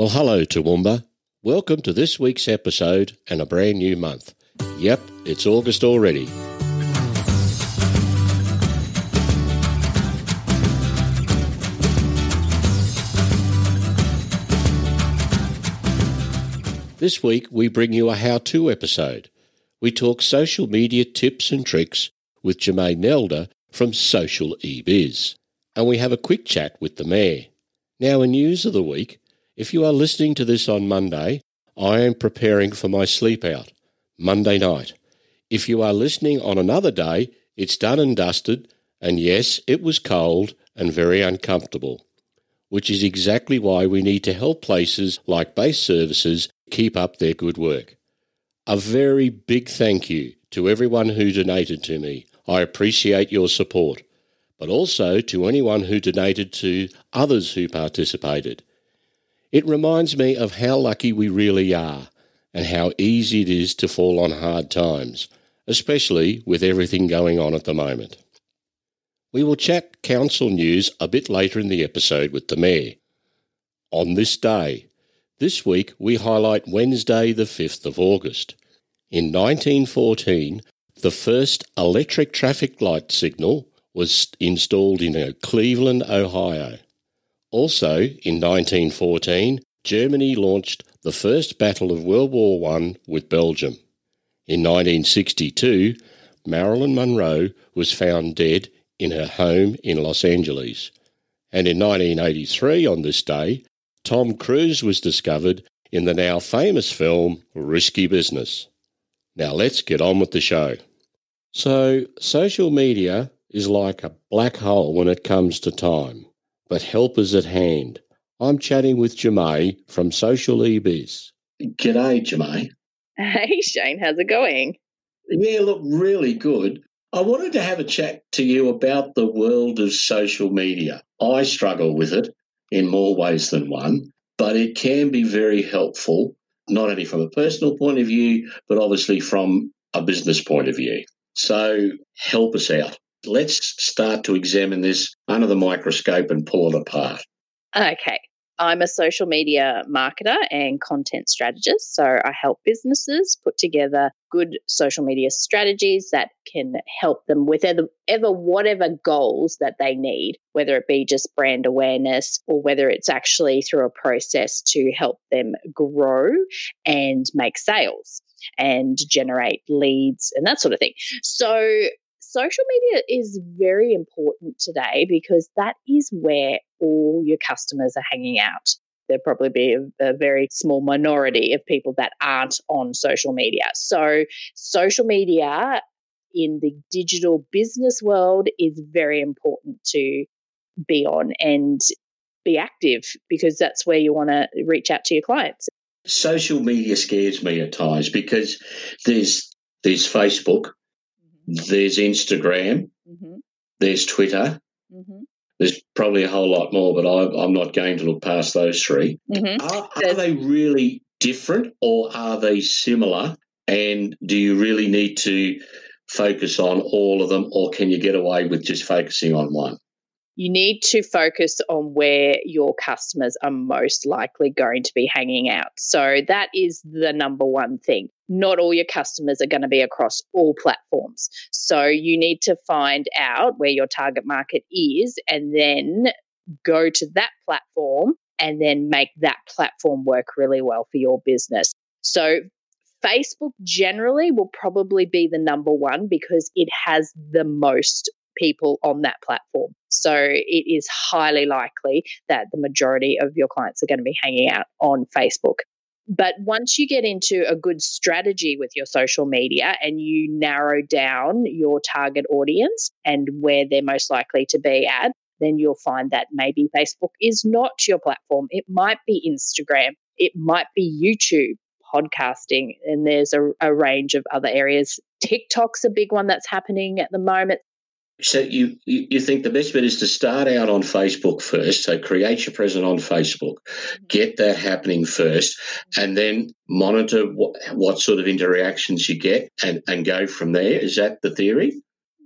Well, hello, Toowoomba. Welcome to this week's episode and a brand new month. Yep, it's August already. This week, we bring you a how to episode. We talk social media tips and tricks with Jermaine Nelder from Social eBiz. And we have a quick chat with the mayor. Now, in news of the week, if you are listening to this on Monday, I am preparing for my sleep out, Monday night. If you are listening on another day, it's done and dusted, and yes, it was cold and very uncomfortable, which is exactly why we need to help places like base services keep up their good work. A very big thank you to everyone who donated to me. I appreciate your support, but also to anyone who donated to others who participated. It reminds me of how lucky we really are and how easy it is to fall on hard times, especially with everything going on at the moment. We will chat council news a bit later in the episode with the Mayor. On this day, this week we highlight Wednesday, the 5th of August. In 1914, the first electric traffic light signal was installed in Cleveland, Ohio. Also, in 1914, Germany launched the first battle of World War I with Belgium. In 1962, Marilyn Monroe was found dead in her home in Los Angeles. And in 1983, on this day, Tom Cruise was discovered in the now famous film Risky Business. Now let's get on with the show. So, social media is like a black hole when it comes to time, but help is at hand. I'm chatting with Jemay from Social eBiz. G'day, Jemay. Hey, Shane, how's it going? Yeah, look, really good. I wanted to have a chat to you about the world of social media. I struggle with it in more ways than one, but it can be very helpful, not only from a personal point of view, but obviously from a business point of view. So help us out. Let's start to examine this under the microscope and pull it apart. Okay. I'm a social media marketer and content strategist. So I help businesses put together good social media strategies that can help them with ever, ever whatever goals that they need, whether it be just brand awareness or whether it's actually through a process to help them grow and make sales and generate leads and that sort of thing. So social media is very important today because that is where all your customers are hanging out. There'll probably be a, a, very small minority of people that aren't on social media. So, social media in the digital business world is very important to be on and be active because that's where you want to reach out to your clients. Social media scares me at times because there's there's Facebook, there's Instagram, mm-hmm. there's Twitter. Mm-hmm. There's probably a whole lot more, but I, am not going to look past those 3 mm-hmm. Are, are they really different or are they similar? And do you really need to focus on all of them, or can you get away with just focusing on one? You need to focus on where your customers are most likely going to be hanging out. So that is the number one thing. Not all your customers are going to be across all platforms. So you need to find out where your target market is and then go to that platform and then make that platform work really well for your business. So Facebook generally will probably be the number one because it has the most people on that platform. So it is highly likely that the majority of your clients are going to be hanging out on Facebook. But once you get into a good strategy with your social media and you narrow down your target audience and where they're most likely to be at, then you'll find that maybe Facebook is not your platform. It might be Instagram, it might be YouTube, podcasting, and there's a, a range of other areas. TikTok's a big one that's happening at the moment. So you, you think the best bet is to start out on Facebook first. So create your presence on Facebook, mm-hmm. get that happening first, and then monitor what, what sort of interactions you get and, and go from there. Is that the theory?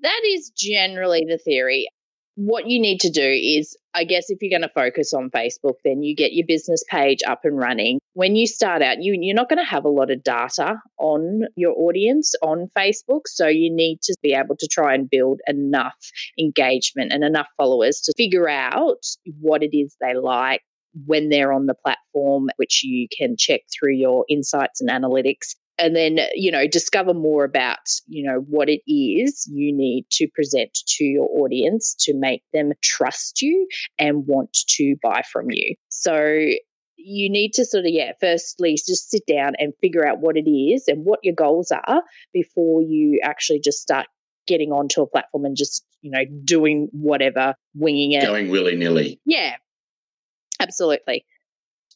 That is generally the theory. What you need to do is, I guess, if you're going to focus on Facebook, then you get your business page up and running. When you start out, you, you're not going to have a lot of data on your audience on Facebook. So you need to be able to try and build enough engagement and enough followers to figure out what it is they like when they're on the platform, which you can check through your insights and analytics and then you know discover more about you know what it is you need to present to your audience to make them trust you and want to buy from you. So you need to sort of yeah firstly just sit down and figure out what it is and what your goals are before you actually just start getting onto a platform and just you know doing whatever winging it. Going willy-nilly. Yeah absolutely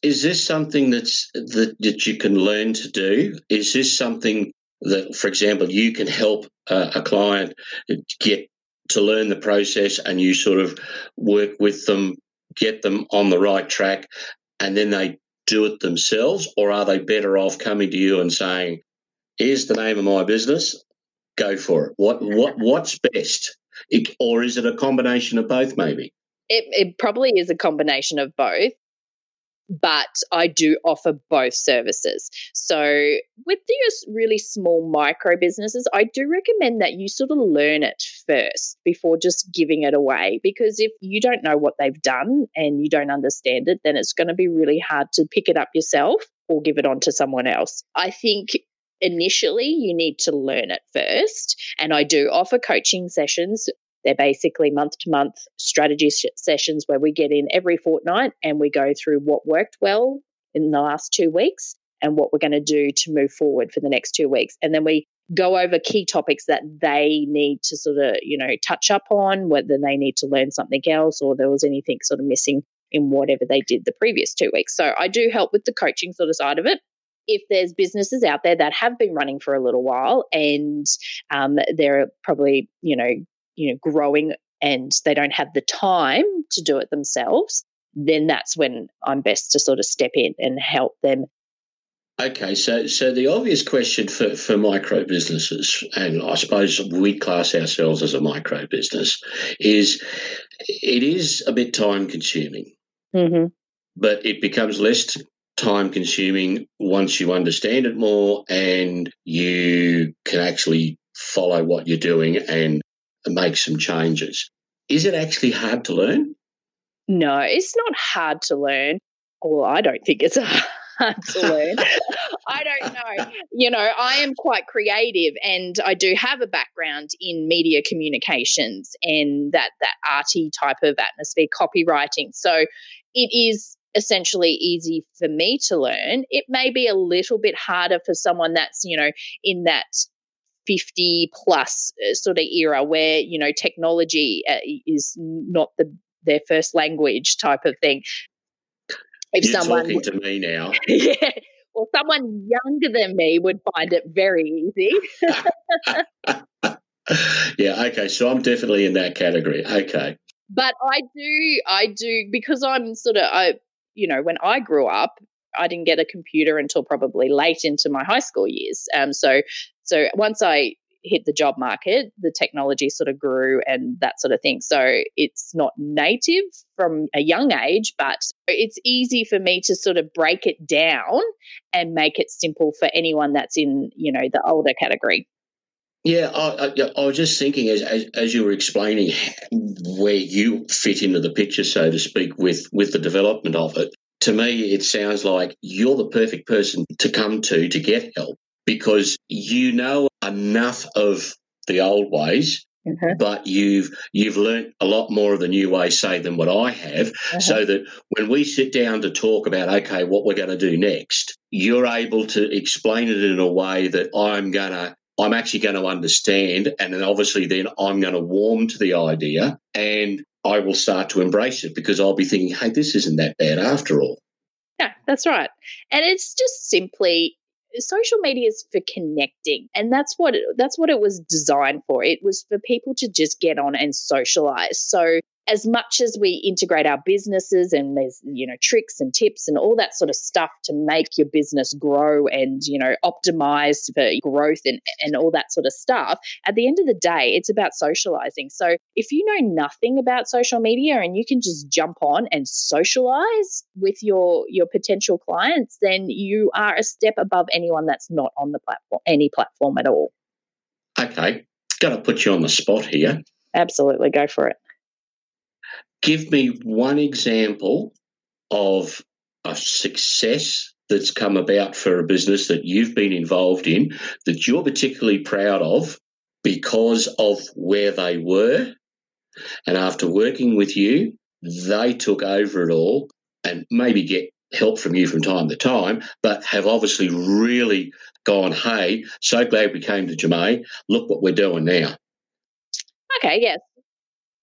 is this something that's that, that you can learn to do? Is this something that, for example, you can help a client get to learn the process and you sort of work with them, get them on the right track, and then they do it themselves? Or are they better off coming to you and saying, here's the name of my business, go for it? What, what, what's best? It, or is it a combination of both, maybe? It, it probably is a combination of both but I do offer both services. So, with these uh, really small micro businesses, I do recommend that you sort of learn it first before just giving it away. Because if you don't know what they've done and you don't understand it, then it's going to be really hard to pick it up yourself or give it on to someone else. I think initially you need to learn it first. And I do offer coaching sessions they're basically month to month strategy sessions where we get in every fortnight and we go through what worked well in the last two weeks and what we're going to do to move forward for the next two weeks. And then we go over key topics that they need to sort of, you know, touch up on, whether they need to learn something else or there was anything sort of missing in whatever they did the previous two weeks. So I do help with the coaching sort of side of it. If there's businesses out there that have been running for a little while and um, they're probably, you know, you know growing and they don't have the time to do it themselves then that's when i'm best to sort of step in and help them Okay, so so the obvious question for, for micro businesses, and I suppose we class ourselves as a micro business, is it is a bit time consuming, mm-hmm. but it becomes less time consuming once you understand it more and you can actually follow what you're doing and make some changes. Is it actually hard to learn? No, it's not hard to learn. Well, I don't think it's hard to learn. I don't know. You know, I am quite creative and I do have a background in media communications and that that arty type of atmosphere, copywriting. So it is essentially easy for me to learn. It may be a little bit harder for someone that's, you know, in that 50 plus uh, sort of era where you know technology uh, is not the their first language type of thing. If You're someone talking to me now. Yeah. Well someone younger than me would find it very easy. Yeah okay so i'm definitely in that category okay. But i do i do because i'm sort of i you know when i grew up I didn't get a computer until probably late into my high school years. Um, so so once I hit the job market, the technology sort of grew and that sort of thing. So it's not native from a young age, but it's easy for me to sort of break it down and make it simple for anyone that's in, you know, the older category. Yeah, I, I, I was just thinking as, as, as you were explaining where you fit into the picture, so to speak, with with the development of it. To me, it sounds like you're the perfect person to come to to get help because you know enough of the old ways Mm-hmm. but you've you've learnt a lot more of the new way, say, than what I have. Mm-hmm. So that when we sit down to talk about okay, what we're going to do next, you're able to explain it in a way that I'm gonna I'm actually going to understand, and then obviously then I'm going to warm to the idea, and I will start to embrace it because I'll be thinking, hey, this isn't that bad after all. Yeah, that's right. And it's just simply social media is for connecting and that's what it, that's what it was designed for it was for people to just get on and socialize so as much as we integrate our businesses and there's, you know, tricks and tips and all that sort of stuff to make your business grow and, you know, optimize for growth and, and all that sort of stuff, at the end of the day, it's about socializing. So if you know nothing about social media and you can just jump on and socialize with your your potential clients, then you are a step above anyone that's not on the platform, any platform at all. Okay, to put you on the spot here. Absolutely, go for it. Give me one example of a success that's come about for a business that you've been involved in that you're particularly proud of because of where they were. And after working with you, they took over it all and maybe get help from you from time to time, but have obviously really gone, hey, so glad we came to Jemay. Look what we're doing now. Okay, yes.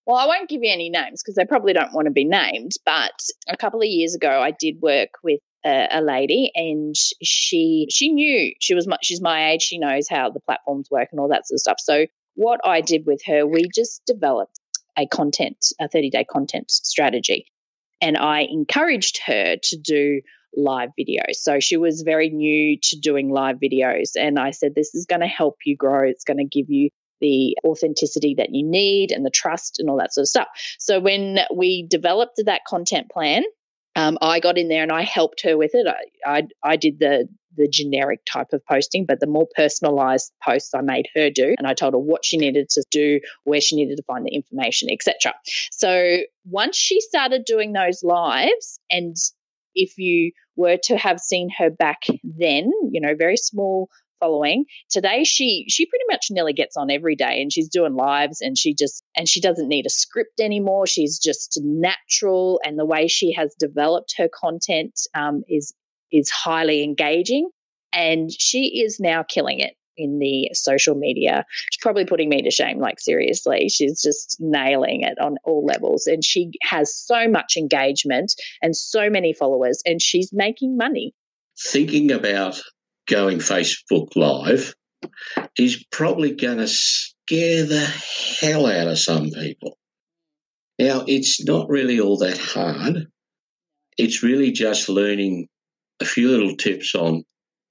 Well, I won't give you any names because they probably don't want to be named. But a couple of years ago, I did work with a, a lady, and she she knew she was much. She's my age. She knows how the platforms work and all that sort of stuff. So what I did with her, we just developed a content, a thirty day content strategy, and I encouraged her to do live videos. So she was very new to doing live videos. And I said, This is going to help you grow. It's going to give you the authenticity that you need and the trust and all that sort of stuff. So when we developed that content plan, um, I got in there and I helped her with it. I, I, I did the the generic type of posting, but the more personalized posts I made her do, and I told her what she needed to do, where she needed to find the information, etc. So once she started doing those lives, and if you were to have seen her back then, you know, very small following. Today she she pretty much nearly gets on every day and she's doing lives and she just and she doesn't need a script anymore. She's just natural and the way she has developed her content um, is is highly engaging and she is now killing it in the social media. She's probably putting me to shame, like seriously. She's just nailing it on all levels. And she has so much engagement and so many followers, and she's making money. Thinking about going Facebook Live is probably going to scare the hell out of some people. Now, it's not really all that hard. It's really just learning a few little tips on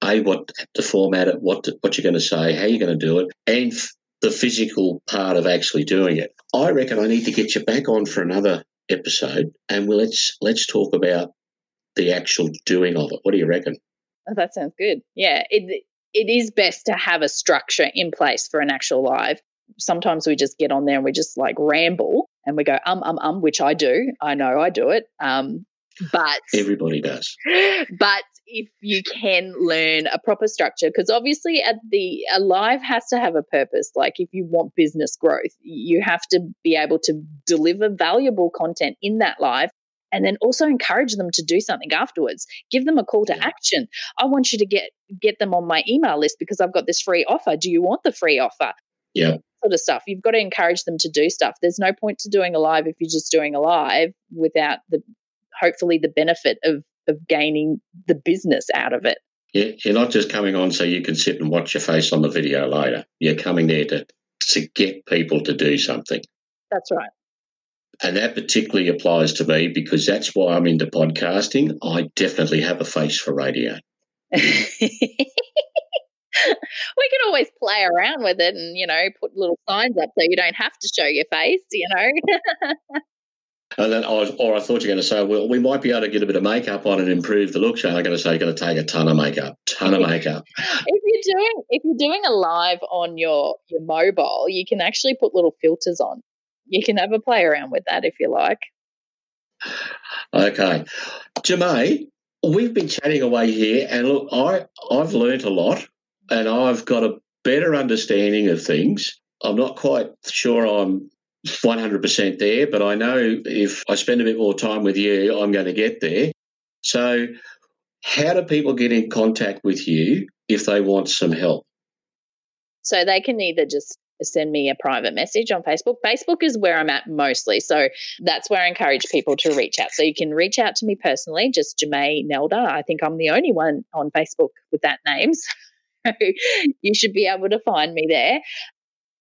a what to format it, what to, what you're going to say, how you're going to do it, and the physical part of actually doing it. I reckon I need to get you back on for another episode, and we'll, let's let's talk about the actual doing of it. What do you reckon? Oh, that sounds good. Yeah, it it is best to have a structure in place for an actual live. Sometimes we just get on there and we just like ramble and we go um um um, which I do. I know I do it. Um, but everybody does. But if you can learn a proper structure, because obviously at the a live has to have a purpose. Like if you want business growth, you have to be able to deliver valuable content in that live and then also encourage them to do something afterwards. Give them a call to action. I want you to get get them on my email list because i've got this free offer. Do you want the free offer? Yeah. Sort of stuff. You've got to encourage them to do stuff. There's no point to doing a live if you're just doing a live without the hopefully the benefit of of gaining the business out of it. Yeah, you're not just coming on so you can sit and watch your face on the video later. You're coming there to to get people to do something. That's right. And that particularly applies to me because that's why I'm into podcasting. I definitely have a face for radio. we can always play around with it and, you know, put little signs up so you don't have to show your face, you know. and then, I or I thought you were going to say, well, we might be able to get a bit of makeup on and improve the look. So I'm going to say, you're going to take a ton of makeup, ton of makeup. if you're doing if you're doing a live on your your mobile, you can actually put little filters on you can have a play around with that if you like. Okay. Jemay, we've been chatting away here, and look, I, I've learnt a lot and I've got a better understanding of things. I'm not quite sure I'm 100% there, but I know if I spend a bit more time with you, I'm going to get there. So, how do people get in contact with you if they want some help? So, they can either just send me a private message on Facebook. Facebook is where I'm at mostly. So that's where I encourage people to reach out. So you can reach out to me personally, just Jemay Nelda. I think I'm the only one on Facebook with that name. So you should be able to find me there.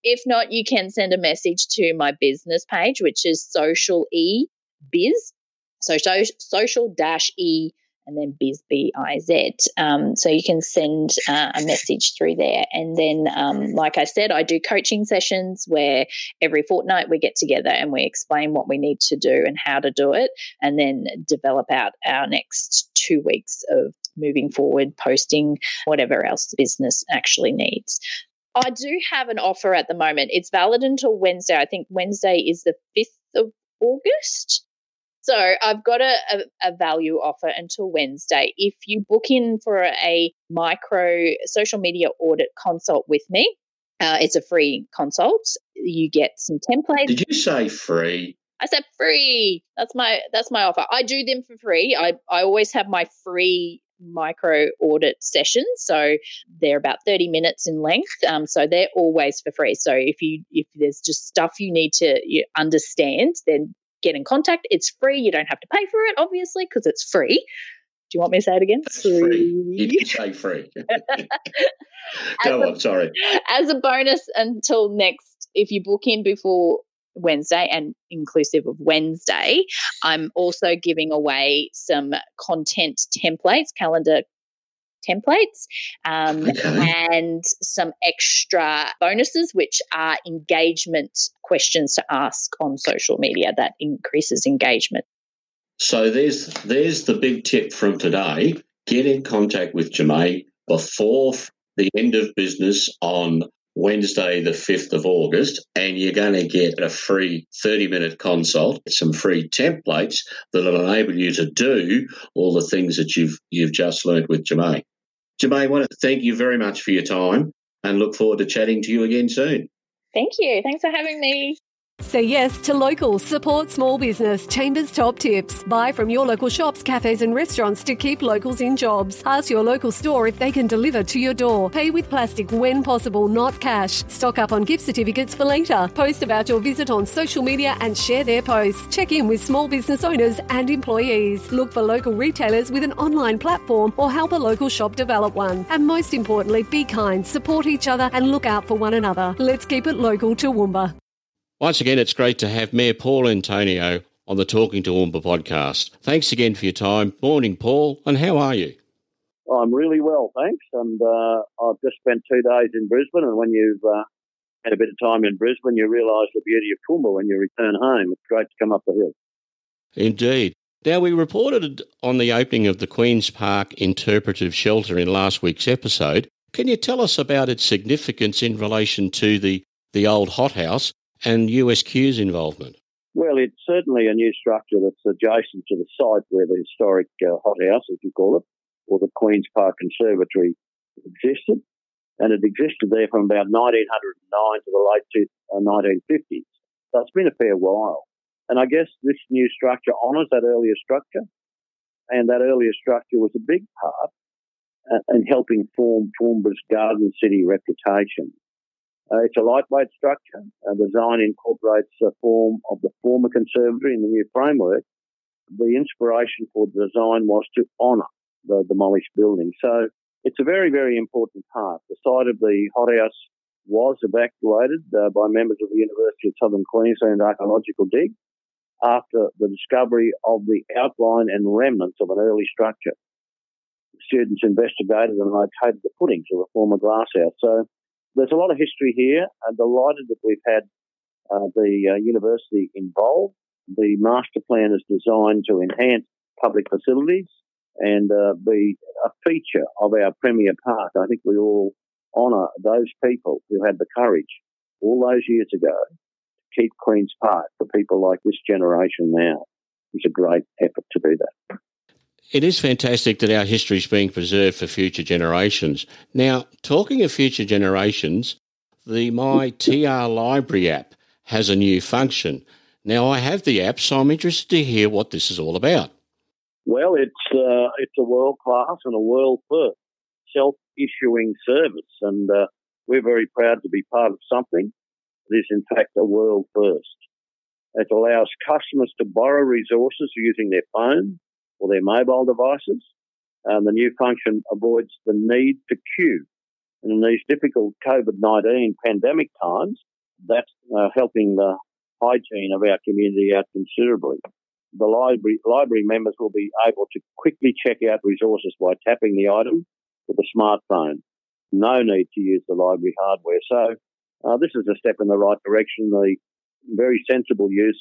If not, you can send a message to my business page, which is Social E Biz. So, social dash E and then biz b i z. Um, so you can send uh, a message through there, and then, um, like I said, I do coaching sessions where every fortnight we get together and we explain what we need to do and how to do it, and then develop out our next two weeks of moving forward, posting whatever else the business actually needs. I do have an offer at the moment. It's valid until Wednesday. I think Wednesday is the 5th of August. So I've got a, a, a, value offer until Wednesday. If you book in for a micro social media audit consult with me, uh, it's a free consult. You get some templates. Did you say free? I said free. That's my that's my offer. I do them for free. I, I always have my free micro audit sessions so they're about 30 minutes in length um, so they're always for free so if you if there's just stuff you need to understand then get in contact. It's free. You don't have to pay for it, obviously, because it's free. Do you want me to say it again? Free. free. You can say free. Go a, on, sorry. As a bonus until next, if you book in before Wednesday and inclusive of Wednesday, I'm also giving away some content templates, calendar templates um, okay. and some extra bonuses, which are engagement questions to ask on social media that increases engagement. So there's there's the big tip from today. Get in contact with Jemay before the end of business on Wednesday, the 5th of August, and you're going to get a free 30 minute consult, some free templates that'll enable you to do all the things that you've, you've just learned with Jemay. Jemay, I want to thank you very much for your time and look forward to chatting to you again soon. Thank you. Thanks for having me. Say yes to local, support small business. Chambers top tips. Buy from your local shops, cafes, and restaurants to keep locals in jobs. Ask your local store if they can deliver to your door. Pay with plastic when possible, not cash. Stock up on gift certificates for later. Post about your visit on social media and share their posts. Check in with small business owners and employees. Look for local retailers with an online platform or help a local shop develop one. And most importantly, be kind, support each other, and look out for one another. Let's keep it local to Toowoomba. Once again, it's great to have Mayor Paul Antonio on the Talking to Toowoomba podcast. Thanks again for your time. Morning, Paul, and how are you? I'm really well, thanks. And uh, I've just spent two days in Brisbane, and when you've uh, had a bit of time in Brisbane, you realise the beauty of Toowoomba when you return home. It's great to come up the hill. Indeed. Now, we reported on the opening of the Queen's Park Interpretive Shelter in last week's episode. Can you tell us about its significance in relation to the, the old hothouse and USQ's involvement? Well, it's certainly a new structure that's adjacent to the site where the historic uh, hothouse, as you call it, or the Queen's Park Conservatory existed. And it existed there from about 1909 to the late two, uh, 1950s. So it's been a fair while. And I guess this new structure honours that earlier structure. And that earlier structure was a big part uh, in helping form Toowoomba's Garden City reputation. Uh, it's a lightweight structure. Uh, the design incorporates the form of the former conservatory in the new framework. The inspiration for the design was to honour the demolished building. So it's a very, very important part. The site of the hothouse was evacuated uh, by members of the University of Southern Queensland Archaeological Dig after the discovery of the outline and remnants of an early structure. Students investigated and located the footings of the former glasshouse. So there's a lot of history here. I'm delighted that we've had uh, the uh, university involved. The master plan is designed to enhance public facilities and uh, be a feature of our premier park. I think we all honour those people who had the courage all those years ago to keep Queen's Park for people like this generation now. It's a great effort to do that. It is fantastic that our history is being preserved for future generations. Now, talking of future generations, the My TR Library app has a new function. Now, I have the app, so I'm interested to hear what this is all about. Well, it's uh, it's a world class and a world first self issuing service, and uh, we're very proud to be part of something that is, in fact, a world first. It allows customers to borrow resources using their phone, or their mobile devices. Um, the new function avoids the need to queue. And in these difficult COVID 19 pandemic times, that's uh, helping the hygiene of our community out considerably. The library, library members will be able to quickly check out resources by tapping the item with a smartphone. No need to use the library hardware. So uh, this is a step in the right direction. The very sensible use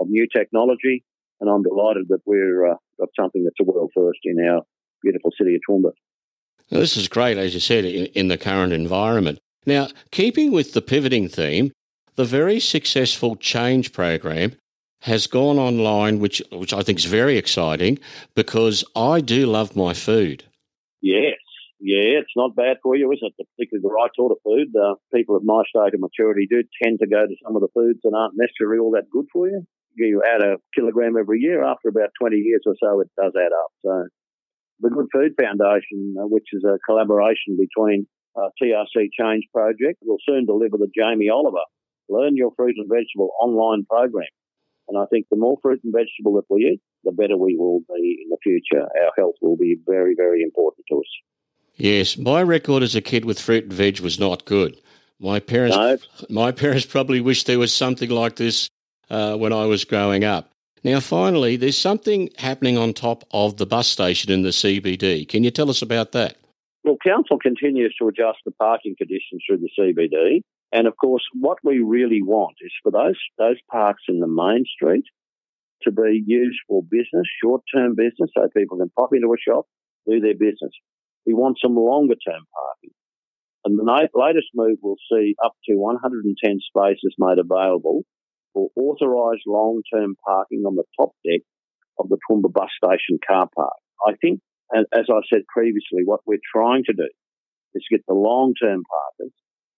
of new technology, and I'm delighted that we've uh, got something that's a world first in our beautiful city of Toowoomba. This is great, as you said, in, in the current environment. Now, keeping with the pivoting theme, the very successful change program has gone online, which which I think is very exciting because I do love my food. Yes, yeah, it's not bad for you, is it? Particularly the right sort of food. Uh, people at my state of maturity do tend to go to some of the foods that aren't necessarily all that good for you. You add a kilogram every year. After about 20 years or so, it does add up. So the Good Food Foundation, uh, which is a collaboration between uh, TRC Change Project, will soon deliver the Jamie Oliver Learn Your Fruit and Vegetable online program. And I think the more fruit and vegetable that we eat, the better we will be in the future. Our health will be very, very important to us. Yes, my record as a kid with fruit and veg was not good. My parents, no. my parents probably wished there was something like this uh, when I was growing up. Now, finally, there's something happening on top of the bus station in the CBD. Can you tell us about that? Well, council continues to adjust the parking conditions through the CBD, and of course, what we really want is for those those parks in the main street to be used for business, short term business, so people can pop into a shop, do their business. We want some longer term parking. And the latest move will see up to 110 spaces made available for authorised long term parking on the top deck of the Toowoomba bus station car park. I think, as I said previously, what we're trying to do is get the long term parkers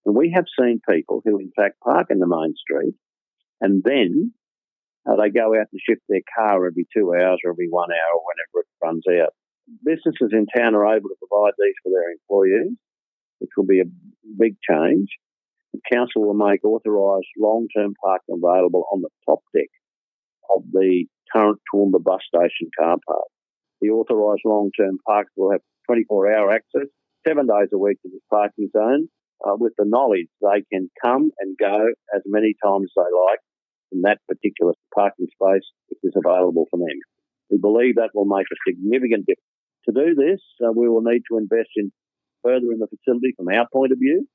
and we have seen people who, in fact, park in the main street and then uh, they go out and shift their car every two hours or every one hour or whenever it runs out. Businesses in town are able to provide these for their employees, which will be a big change. The council will make authorised long-term parking available on the top deck of the current Toowoomba bus station car park. The authorised long-term parks will have 24-hour access, seven days a week to this parking zone, uh, with the knowledge they can come and go as many times they like in that particular parking space if it's available for them. We believe that will make a significant difference. To do this, uh, we will need to invest in further in the facility from our point of view,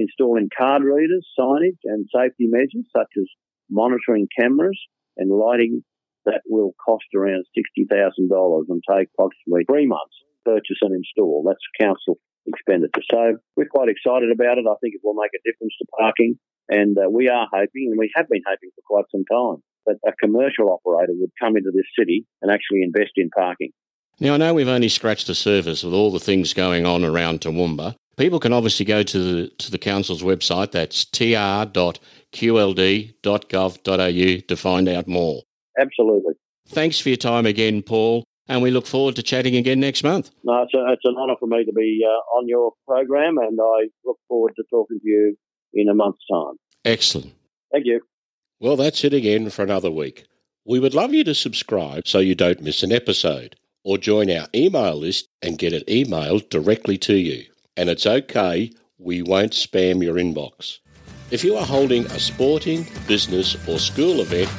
installing card readers, signage and safety measures such as monitoring cameras and lighting that will cost around $60,000 and take approximately three months to purchase and install. That's council expenditure. So we're quite excited about it. I think it will make a difference to parking. And uh, we are hoping, and we have been hoping for quite some time, that a commercial operator would come into this city and actually invest in parking. Now, I know we've only scratched the surface with all the things going on around Toowoomba. People can obviously go to the, to the council's website, that's tr.qld.gov.au, to find out more. Absolutely. Thanks for your time again, Paul and we look forward to chatting again next month. No, it's, a, it's an honour for me to be uh, on your program, and I look forward to talking to you in a month's time. Excellent. Thank you. Well, that's it again for another week. We would love you to subscribe so you don't miss an episode, or join our email list and get it emailed directly to you. And it's okay, we won't spam your inbox. If you are holding a sporting, business, or school event,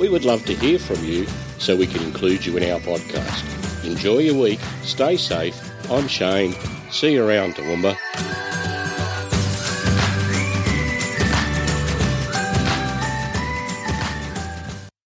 we would love to hear from you so we can include you in our podcast. Enjoy your week, stay safe. I'm Shane. See you around, Toowoomba.